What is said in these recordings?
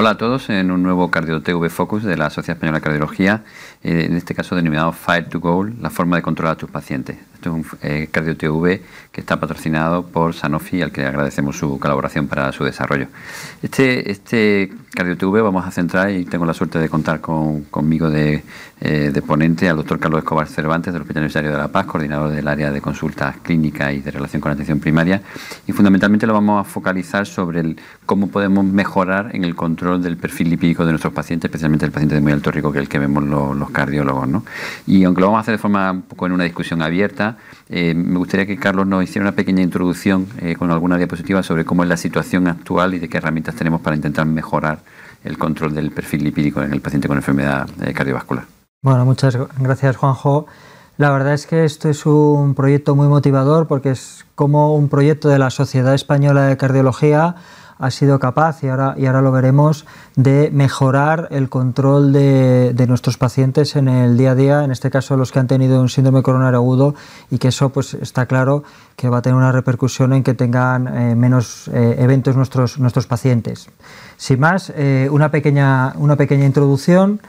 Hola a todos en un nuevo Cardio TV Focus de la Sociedad Española de Cardiología, eh, en este caso denominado Fire to Goal, la forma de controlar a tus pacientes. Esto es un eh, Cardio TV que está patrocinado por Sanofi, al que agradecemos su colaboración para su desarrollo. Este, este Cardio TV vamos a centrar, y tengo la suerte de contar con, conmigo de, eh, de, ponente al doctor Carlos Escobar Cervantes del Hospital Universitario de La Paz, coordinador del área de consultas clínicas y de relación con la atención primaria. Y fundamentalmente lo vamos a focalizar sobre el, cómo podemos mejorar en el control del perfil lipídico de nuestros pacientes, especialmente el paciente de muy alto riesgo, que es el que vemos los, los cardiólogos. ¿no? Y aunque lo vamos a hacer de forma un poco en una discusión abierta, eh, me gustaría que Carlos nos hiciera una pequeña introducción eh, con alguna diapositiva sobre cómo es la situación actual y de qué herramientas tenemos para intentar mejorar el control del perfil lipídico en el paciente con enfermedad eh, cardiovascular. Bueno, muchas gracias Juanjo. La verdad es que esto es un proyecto muy motivador porque es como un proyecto de la Sociedad Española de Cardiología ha sido capaz, y ahora, y ahora lo veremos, de mejorar el control de, nuestros pacientes en el día a día, en este caso los que han tenido un síndrome coronario agudo, y que eso pues está claro que va a tener una repercusión en que tengan eh, menos eh, eventos nuestros, nuestros pacientes. Sin más, eh, una, pequeña, una pequeña introducción.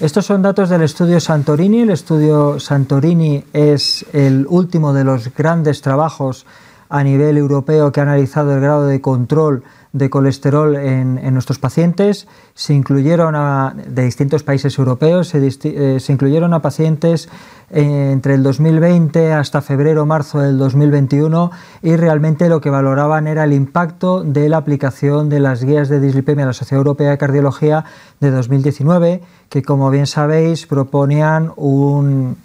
Estos son datos del estudio Santorini. El estudio Santorini es el último de los grandes trabajos a nivel europeo que ha analizado el grado de control de colesterol en, nuestros pacientes. Se incluyeron a, de distintos países europeos, se, eh, incluyeron a pacientes eh, entre el 2020 hasta febrero marzo del 2021 y realmente lo que valoraban era el impacto de la aplicación de las guías de dislipemia de la Sociedad Europea de Cardiología de 2019, que como bien sabéis proponían un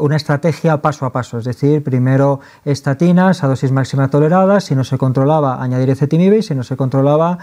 una estrategia paso a paso, es decir, primero estatinas a dosis máxima tolerada, si no se controlaba añadir ecetimib y si no se controlaba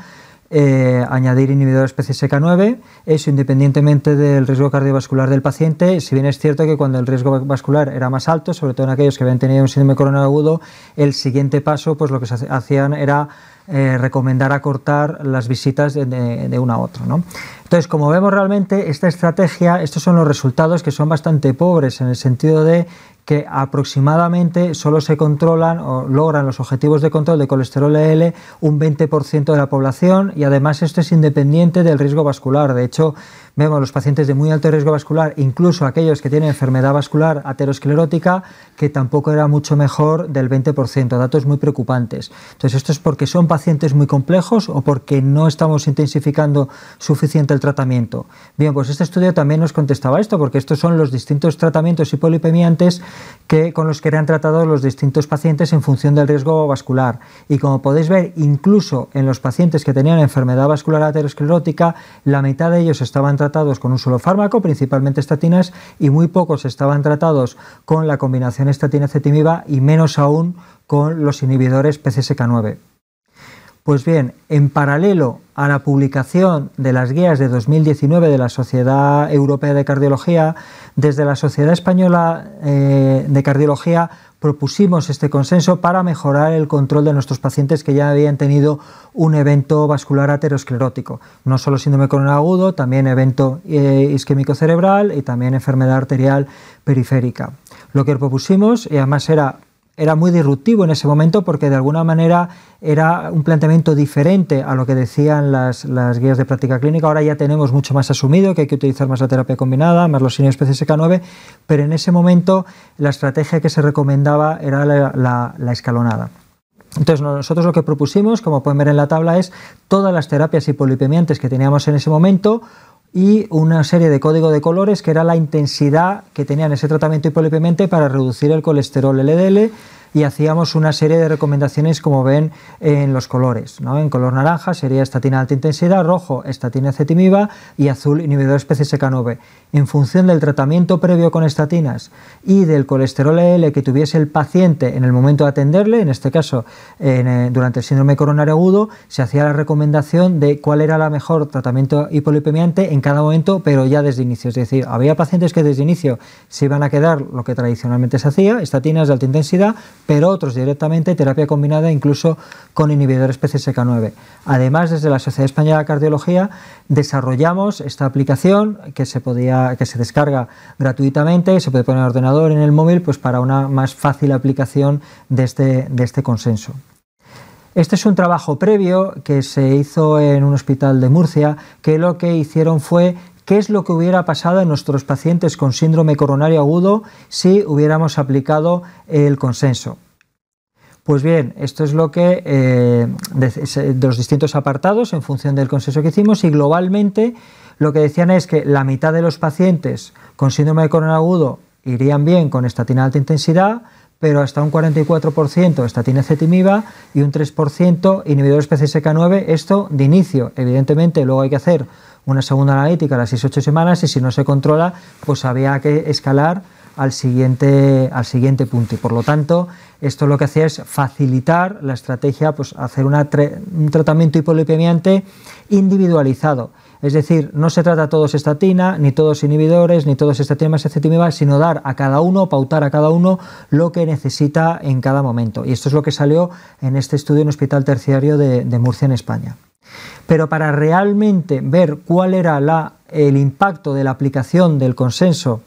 eh, añadir inhibidor PCSK 9, eso independientemente del riesgo cardiovascular del paciente, si bien es cierto que cuando el riesgo vascular era más alto, sobre todo en aquellos que habían tenido un síndrome coronario agudo, el siguiente paso, pues lo que se hacían era eh, recomendar acortar las visitas de, uno a otro. ¿no? Entonces, como vemos realmente, esta estrategia, estos son los resultados que son bastante pobres en el sentido de que aproximadamente solo se controlan o logran los objetivos de control de colesterol LDL un 20% de la población y además esto es independiente del riesgo vascular. De hecho, vemos los pacientes de muy alto riesgo vascular, incluso aquellos que tienen enfermedad vascular aterosclerótica, que tampoco era mucho mejor del 20%, datos muy preocupantes. Entonces, esto es porque son pacientes muy complejos o porque no estamos intensificando suficiente el tratamiento. Bien, pues este estudio también nos contestaba esto, porque estos son los distintos tratamientos hipolipemiantes que, con los que eran tratados los distintos pacientes en función del riesgo vascular. Y como podéis ver, incluso en los pacientes que tenían enfermedad vascular aterosclerótica, la mitad de ellos estaban tratados con un solo fármaco, principalmente estatinas, y muy pocos estaban tratados con la combinación estatina-cetimiba y menos aún con los inhibidores PCSK9. Pues bien, en paralelo a la publicación de las guías de 2019 de la Sociedad Europea de Cardiología, desde la Sociedad Española eh, de Cardiología propusimos este consenso para mejorar el control de nuestros pacientes que ya habían tenido un evento vascular aterosclerótico, no solo síndrome coronario agudo, también evento eh, isquémico cerebral y también enfermedad arterial periférica. Lo que propusimos, y además era era muy disruptivo en ese momento porque de alguna manera era un planteamiento diferente a lo que decían las, guías de práctica clínica. Ahora ya tenemos mucho más asumido que hay que utilizar más la terapia combinada, más los signos PCSK9, pero en ese momento la estrategia que se recomendaba era la, la escalonada. Entonces nosotros lo que propusimos, como pueden ver en la tabla, es todas las terapias hipolipemiantes que teníamos en ese momento y una serie de código de colores que era la intensidad que tenían ese tratamiento hipolipemente para reducir el colesterol LDL y hacíamos una serie de recomendaciones como ven en los colores. ¿no? En color naranja sería estatina de alta intensidad, rojo estatina cetimiba y azul inhibidor PCSK9. En función del tratamiento previo con estatinas y del colesterol L que tuviese el paciente en el momento de atenderle, en este caso eh, durante el síndrome coronario agudo, se hacía la recomendación de cuál era la mejor tratamiento hipolipemiante en cada momento, pero ya desde inicio. Es decir, había pacientes que desde inicio se iban a quedar lo que tradicionalmente se hacía, estatinas de alta intensidad, pero otros directamente terapia combinada incluso con inhibidores PCSK9. Además, desde la Sociedad Española de Cardiología desarrollamos esta aplicación que se, podía, que se descarga gratuitamente y se puede poner en el ordenador, en el móvil, pues para una más fácil aplicación de este, de este consenso. Este es un trabajo previo que se hizo en un hospital de Murcia, que lo que hicieron fue qué es lo que hubiera pasado en nuestros pacientes con síndrome coronario agudo si hubiéramos aplicado el consenso. Pues bien, esto es lo que eh, de, los distintos apartados en función del consenso que hicimos y globalmente lo que decían es que la mitad de los pacientes con síndrome de coronario agudo irían bien con estatina de alta intensidad, pero hasta un 44% estatina ezetimiba y un 3% inhibidores PCSK9, esto de inicio. Evidentemente, luego hay que hacer una segunda analítica a las 6-8 semanas y si no se controla, pues había que escalar al siguiente, al siguiente punto. Y por lo tanto, esto lo que hacía es facilitar la estrategia, pues hacer un tratamiento hipolipemiante individualizado. Es decir, no se trata todos estatina, ni todos inhibidores, ni todos estatina más ezetimiba, sino dar a cada uno, pautar a cada uno lo que necesita en cada momento. Y esto es lo que salió en este estudio en Hospital Terciario de, Murcia, en España. Pero para realmente ver cuál era el impacto de la aplicación del consenso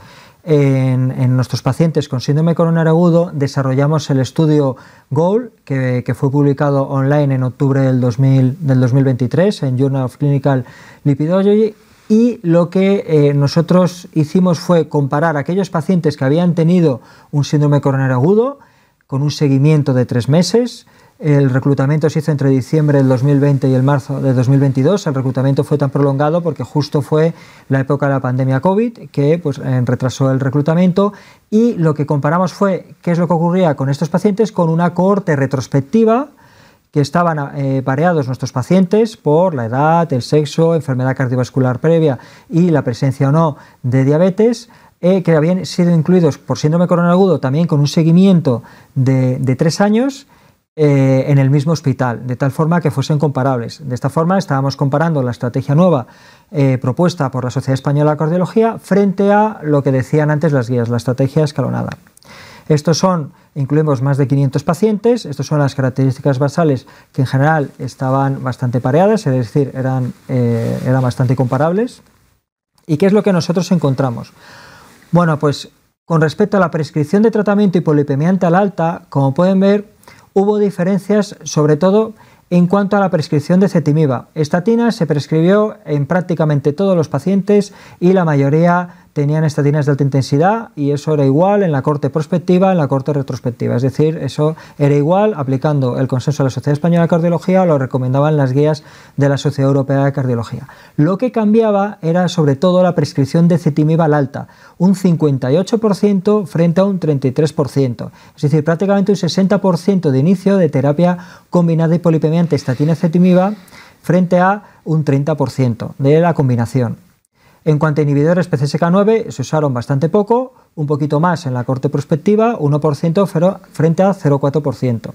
en, nuestros pacientes con síndrome coronario agudo desarrollamos el estudio GOAL, que, fue publicado online en octubre del, 2023 en Journal of Clinical Lipidology. Y lo que eh, nosotros hicimos fue comparar aquellos pacientes que habían tenido un síndrome coronario agudo con un seguimiento de tres meses, el reclutamiento se hizo entre diciembre del 2020 y el marzo de 2022. El reclutamiento fue tan prolongado porque justo fue la época de la pandemia COVID que pues, eh, retrasó el reclutamiento y lo que comparamos fue qué es lo que ocurría con estos pacientes con una cohorte retrospectiva que estaban eh, pareados nuestros pacientes por la edad, el sexo, enfermedad cardiovascular previa y la presencia o no de diabetes, eh, que habían sido incluidos por síndrome coronario agudo también con un seguimiento de, de tres años eh, en el mismo hospital, de tal forma que fuesen comparables. De esta forma estábamos comparando la estrategia nueva eh, propuesta por la Sociedad Española de Cardiología frente a lo que decían antes las guías, la estrategia escalonada. Estos son, incluimos más de 500 pacientes, estas son las características basales que en general estaban bastante pareadas, es decir, eran, eh, eran bastante comparables. ¿Y qué es lo que nosotros encontramos? Bueno, pues con respecto a la prescripción de tratamiento hipolipemiante al alta, como pueden ver, hubo diferencias sobre todo en cuanto a la prescripción de cetimiba. Estatina se prescribió en prácticamente todos los pacientes y la mayoría tenían estatinas de alta intensidad y eso era igual en la corte prospectiva, en la corte retrospectiva. Es decir, eso era igual aplicando el consenso de la Sociedad Española de Cardiología o lo recomendaban las guías de la Sociedad Europea de Cardiología. Lo que cambiaba era sobre todo la prescripción de cetimib al alta, un 58% frente a un 33%. Es decir, prácticamente un 60% de inicio de terapia combinada hipolipemiante estatina-cetimiba frente a un 30% de la combinación. En cuanto a inhibidores PCSK9, se usaron bastante poco, un poquito más en la corte prospectiva, 1% frente a 0,4%.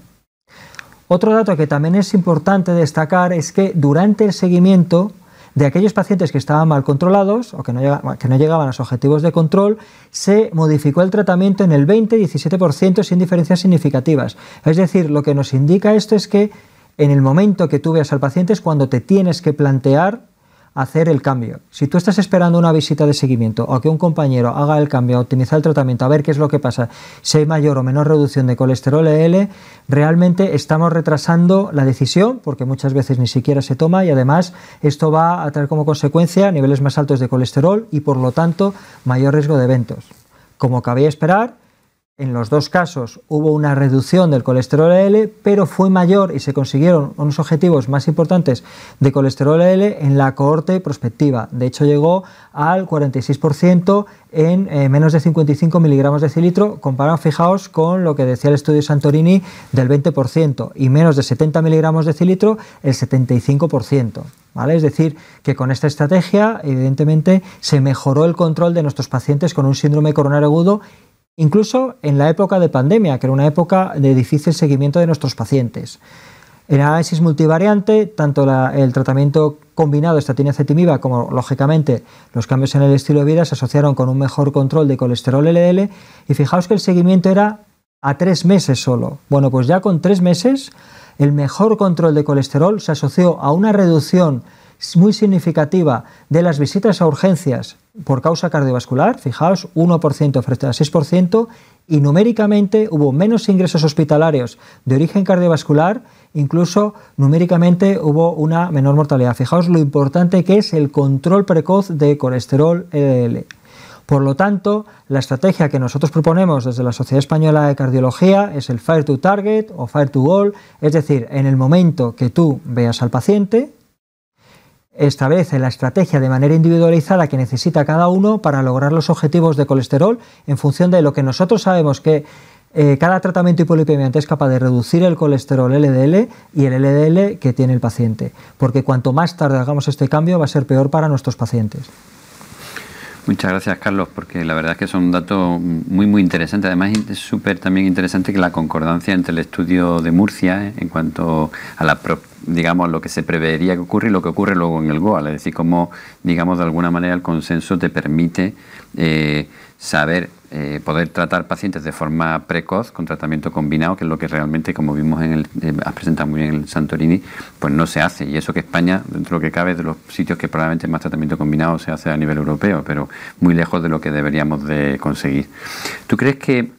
Otro dato que también es importante destacar es que durante el seguimiento de aquellos pacientes que estaban mal controlados o que no, llegaban, a los objetivos de control, se modificó el tratamiento en el 20-17% sin diferencias significativas. Es decir, lo que nos indica esto es que en el momento que tú veas al paciente es cuando te tienes que plantear hacer el cambio. Si tú estás esperando una visita de seguimiento o que un compañero haga el cambio, optimizar el tratamiento, a ver qué es lo que pasa, si hay mayor o menor reducción de colesterol LL, realmente estamos retrasando la decisión porque muchas veces ni siquiera se toma y además esto va a traer como consecuencia niveles más altos de colesterol y por lo tanto mayor riesgo de eventos. Como cabía esperar, en los dos casos hubo una reducción del colesterol L, pero fue mayor y se consiguieron unos objetivos más importantes de colesterol L en la cohorte prospectiva. De hecho, llegó al 46% en eh, menos de 55 miligramos de cilitro, comparado, fijaos, con lo que decía el estudio Santorini del 20% y menos de 70 miligramos de cilitro el 75%. ¿Vale? Es decir, que con esta estrategia, evidentemente, se mejoró el control de nuestros pacientes con un síndrome coronario agudo incluso en la época de pandemia, que era una época de difícil seguimiento de nuestros pacientes. En análisis multivariante, tanto el tratamiento combinado estatina-cetimiba como, lógicamente, los cambios en el estilo de vida se asociaron con un mejor control de colesterol LDL y fijaos que el seguimiento era a tres meses solo. Bueno, pues ya con tres meses el mejor control de colesterol se asoció a una reducción muy significativa de las visitas a urgencias por causa cardiovascular, fijaos, 1% frente a 6%, y numéricamente hubo menos ingresos hospitalarios de origen cardiovascular incluso numéricamente hubo una menor mortalidad. Fijaos lo importante que es el control precoz de colesterol LDL. Por lo tanto, la estrategia que nosotros proponemos desde la Sociedad Española de Cardiología es el Fire to Target o Fire to Goal, es decir, en el momento que tú veas al paciente, establece la estrategia de manera individualizada que necesita cada uno para lograr los objetivos de colesterol en función de lo que nosotros sabemos que eh, cada tratamiento hipolipemiante es capaz de reducir el colesterol LDL y el LDL que tiene el paciente, porque cuanto más tarde hagamos este cambio va a ser peor para nuestros pacientes. Muchas gracias, Carlos, porque la verdad es que es un dato muy, muy interesante. Además, es súper también interesante que la concordancia entre el estudio de Murcia eh, en cuanto a la digamos, lo que se prevería que ocurre y lo que ocurre luego en el GOAL. Es decir, cómo, digamos, de alguna manera el consenso te permite eh, saber eh, poder tratar pacientes de forma precoz con tratamiento combinado, que es lo que realmente, como vimos en el, eh, has presentado muy bien en el Santorini, pues no se hace. Y eso que España, dentro de lo que cabe, de los sitios que probablemente más tratamiento combinado se hace a nivel europeo, pero muy lejos de lo que deberíamos de conseguir. ¿Tú crees que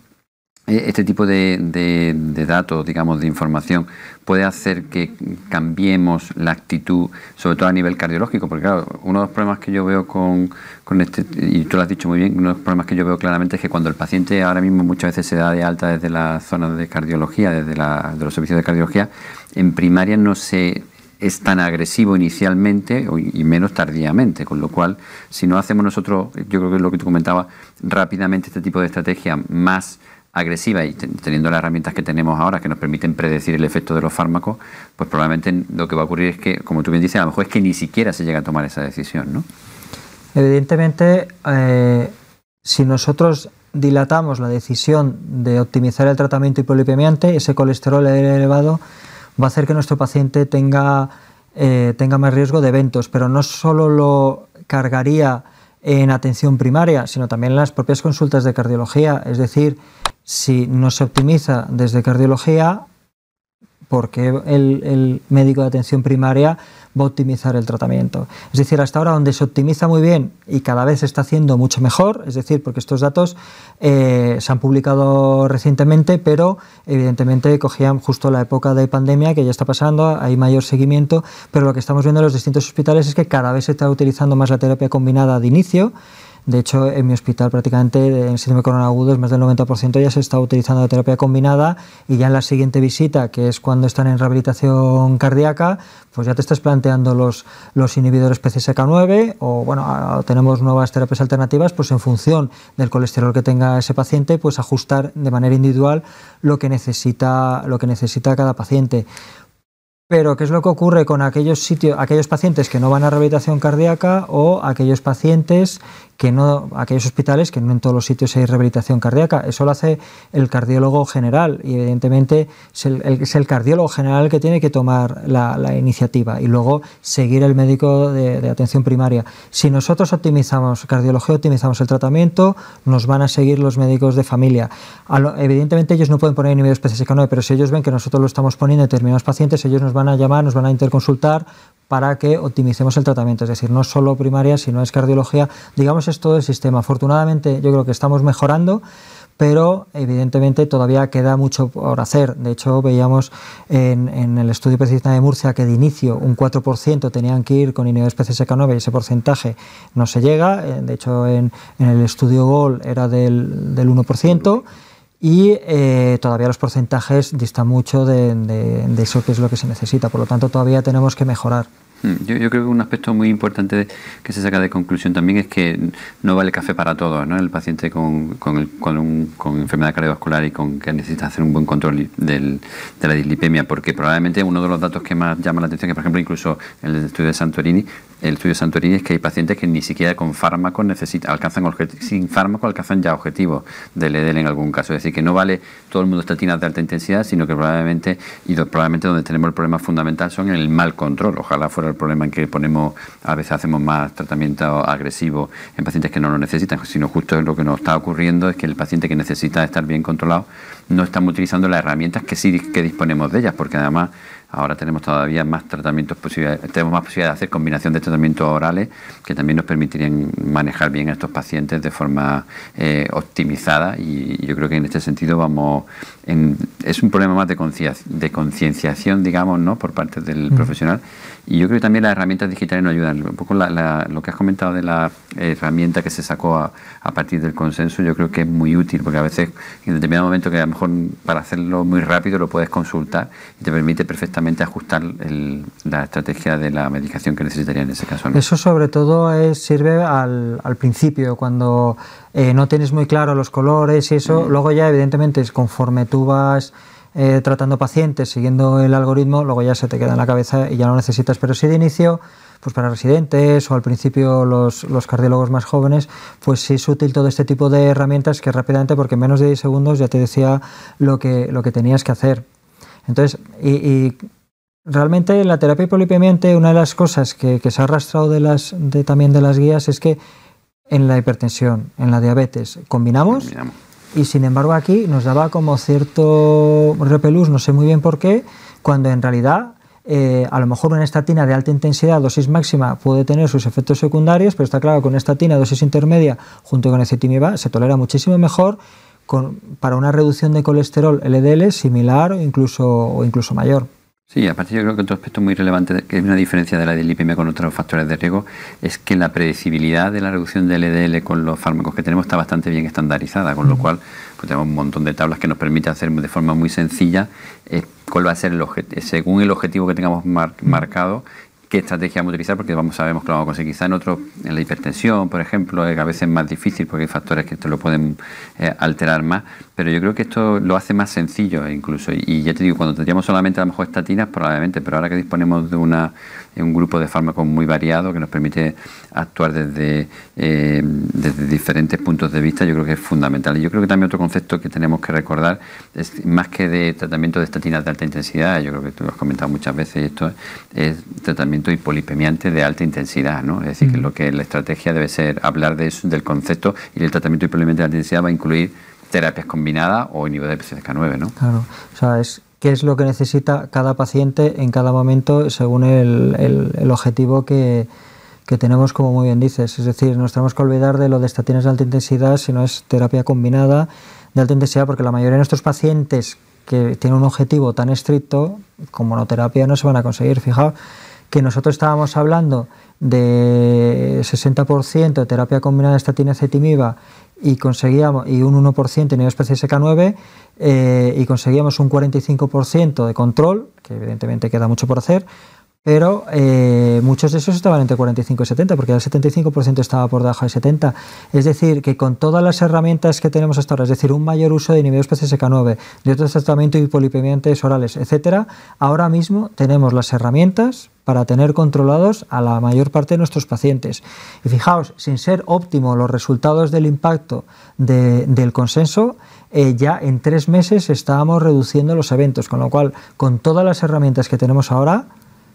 este tipo de, datos, digamos, de información, puede hacer que cambiemos la actitud, sobre todo a nivel cardiológico, porque claro, uno de los problemas que yo veo con, este, y tú lo has dicho muy bien, uno de los problemas que yo veo claramente es que cuando el paciente ahora mismo muchas veces se da de alta desde la zona de cardiología, desde de los servicios de cardiología, en primaria no se es tan agresivo inicialmente y menos tardíamente, con lo cual si no hacemos nosotros, yo creo que es lo que tú comentabas, rápidamente este tipo de estrategia más agresiva y teniendo las herramientas que tenemos ahora que nos permiten predecir el efecto de los fármacos, pues probablemente lo que va a ocurrir es que, como tú bien dices, a lo mejor es que ni siquiera se llega a tomar esa decisión, ¿no? Evidentemente, eh, si nosotros dilatamos la decisión de optimizar el tratamiento hipolipemiante, ese colesterol elevado va a hacer que nuestro paciente tenga, eh, tenga más riesgo de eventos, pero no solo lo cargaría en atención primaria, sino también en las propias consultas de cardiología. Es decir, si no se optimiza desde cardiología, ¿por qué el, médico de atención primaria va a optimizar el tratamiento. Es decir, hasta ahora donde se optimiza muy bien y cada vez se está haciendo mucho mejor, es decir, porque estos datos eh, se han publicado recientemente, pero evidentemente cogían justo la época de pandemia que ya está pasando, hay mayor seguimiento, pero lo que estamos viendo en los distintos hospitales es que cada vez se está utilizando más la terapia combinada de inicio de hecho, en mi hospital prácticamente en síndrome corona agudo más del 90% ya se está utilizando la terapia combinada y ya en la siguiente visita, que es cuando están en rehabilitación cardíaca, pues ya te estás planteando los, los inhibidores PCSK9 o bueno, tenemos nuevas terapias alternativas, pues en función del colesterol que tenga ese paciente, pues ajustar de manera individual lo que necesita, lo que necesita cada paciente. Pero, ¿qué es lo que ocurre con aquellos sitios, aquellos pacientes que no van a rehabilitación cardíaca o aquellos pacientes que no, aquellos hospitales que no en todos los sitios hay rehabilitación cardíaca? Eso lo hace el cardiólogo general y evidentemente es el, cardiólogo general que tiene que tomar la, iniciativa y luego seguir el médico de, atención primaria. Si nosotros optimizamos cardiología, optimizamos el tratamiento, nos van a seguir los médicos de familia. evidentemente ellos no pueden poner específico, no, pero si ellos ven que nosotros lo estamos poniendo en determinados pacientes, ellos nos van a llamar, nos van a interconsultar para que optimicemos el tratamiento. Es decir, no solo primaria, sino es cardiología. Digamos, es todo el sistema. Afortunadamente, yo creo que estamos mejorando pero evidentemente todavía queda mucho por hacer. De hecho, veíamos en, el estudio específico de Murcia que de inicio un 4% tenían que ir con inhibidores PCSK9 y ese porcentaje no se llega. Eh, de hecho, en, el estudio GOL era del, del 1% y eh, todavía los porcentajes distan mucho de, de, eso que es lo que se necesita. Por lo tanto, todavía tenemos que mejorar. Mm, yo, yo, creo que un aspecto muy importante que se saca de conclusión también es que no vale café para todos. ¿no? El paciente con, con, con, con enfermedad cardiovascular y con que necesita hacer un buen control del, de la dislipemia, porque probablemente uno de los datos que más llama la atención, que por ejemplo incluso en el estudio de Santorini, el estudio de Santorini es que hay pacientes que ni siquiera con fármacos necesitan, alcanzan sin fármaco alcanzan ya objetivos del EDL en algún caso. Es decir, que no vale todo el mundo estatinas de alta intensidad, sino que probablemente, y probablemente donde tenemos el problema fundamental son en el mal control. Ojalá fuera el problema en que ponemos, a veces hacemos más tratamiento agresivo en pacientes que no lo necesitan, sino justo lo que nos está ocurriendo es que el paciente que necesita estar bien controlado no estamos utilizando las herramientas que sí que disponemos de ellas, porque además ahora tenemos todavía más tratamientos posibles, tenemos más posibilidad de hacer combinación de tratamientos orales que también nos permitirían manejar bien a estos pacientes de forma eh, optimizada y yo creo que en este sentido vamos en, es un problema más de concienciación, digamos, ¿no? por parte del profesional y yo creo que también las herramientas digitales nos ayudan. Un poco lo que has comentado de la herramienta que se sacó a, partir del consenso, yo creo que es muy útil, porque a veces en determinado momento que a lo mejor para hacerlo muy rápido lo puedes consultar y te permite perfectamente ajustar la estrategia de la medicación que necesitaría en ese caso. Eso sobre todo es, sirve al, principio, cuando eh, no tienes muy claro los colores y eso, mm. luego ya evidentemente conforme tú vas eh, tratando pacientes, siguiendo el algoritmo, luego ya se te queda en la cabeza y ya no necesitas. Pero sí de inicio, pues para residentes o al principio los, los, cardiólogos más jóvenes, pues sí es útil todo este tipo de herramientas que rápidamente, porque en menos de 10 segundos ya te decía lo que, lo que tenías que hacer. Entonces, y, realmente la terapia hipolipemiante, una de las cosas que, que se ha arrastrado de las, de, también de las guías es que en la hipertensión, en la diabetes, combinamos y sin embargo aquí nos daba como cierto repelús, no sé muy bien por qué, cuando en realidad eh, a lo mejor una estatina de alta intensidad, dosis máxima, puede tener sus efectos secundarios, pero está claro que una estatina dosis intermedia junto con ecetimib se tolera muchísimo mejor con, para una reducción de colesterol LDL similar o incluso, o incluso mayor. Sí, aparte yo creo que otro aspecto muy relevante, que es una diferencia de la dilipemia con otros factores de riesgo, es que la predecibilidad de la reducción del LDL con los fármacos que tenemos está bastante bien estandarizada, con lo cual pues, tenemos un montón de tablas que nos permite hacer de forma muy sencilla eh, cuál va a ser el según el objetivo que tengamos marcado qué estrategia vamos a utilizar, porque vamos sabemos que lo vamos a conseguir. Quizá en otro, en la hipertensión, por ejemplo, a veces es más difícil porque hay factores que esto lo pueden eh, alterar más, pero yo creo que esto lo hace más sencillo incluso. Y, ya te digo, cuando tendríamos solamente a lo mejor estatinas, probablemente, pero ahora que disponemos de una, un grupo de fármacos muy variado que nos permite actuar desde, eh, desde diferentes puntos de vista, yo creo que es fundamental. Y yo creo que también otro concepto que tenemos que recordar es más que de tratamiento de estatinas de alta intensidad, yo creo que tú lo has comentado muchas veces, esto es tratamiento y polipemiante de alta intensidad, ¿no? Es decir, que lo que la estrategia debe ser hablar de eso, del concepto y el tratamiento hipolipemiante de alta intensidad va a incluir terapias combinadas o inhibidores de PCSK9, ¿no? Claro, o sea, es qué es lo que necesita cada paciente en cada momento según el, el, objetivo que, que, tenemos, como muy bien dices. Es decir, no tenemos que olvidar de lo de estatinas de alta intensidad, sino es terapia combinada de alta intensidad, porque la mayoría de nuestros pacientes que tienen un objetivo tan estricto como monoterapia no se van a conseguir. Fijaos que nosotros estábamos hablando de 60% de terapia combinada de estatina ezetimiba y conseguíamos y un 1% en especie SK9 eh, y conseguíamos un 45% de control, que evidentemente queda mucho por hacer, pero eh, muchos de esos estaban entre 45 y 70, porque el 75% estaba por debajo de 70. Es decir, que con todas las herramientas que tenemos hasta ahora, es decir, un mayor uso de inhibidores PCSK9, de otros tratamientos hipolipemiantes orales, etcétera, ahora mismo tenemos las herramientas para tener controlados a la mayor parte de nuestros pacientes. Y fijaos, sin ser óptimo los resultados del impacto del consenso, eh, ya en tres meses estábamos reduciendo los eventos, con lo cual, con todas las herramientas que tenemos ahora,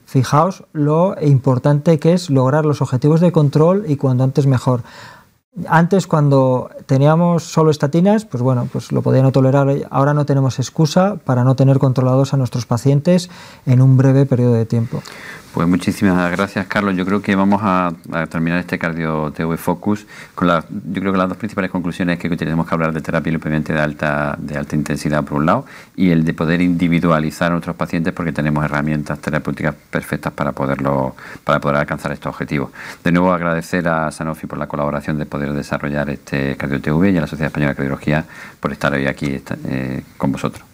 Fijaos lo importante que es lograr los objetivos de control y cuando antes mejor. Antes, cuando teníamos solo estatinas, pues bueno, pues lo podían tolerar. Ahora no tenemos excusa para no tener controlados a nuestros pacientes en un breve periodo de tiempo. Pues muchísimas gracias, Carlos. Yo creo que vamos a, terminar este cardio TV Focus con la, yo creo que las dos principales conclusiones es que tenemos que hablar de terapia lipomiante de alta, de alta intensidad por un lado y el de poder individualizar a nuestros pacientes porque tenemos herramientas terapéuticas perfectas para poderlo, para poder alcanzar estos objetivos. De nuevo agradecer a Sanofi por la colaboración de poder desarrollar este cardio TV y a la Sociedad Española de Cardiología por estar hoy aquí eh, con vosotros.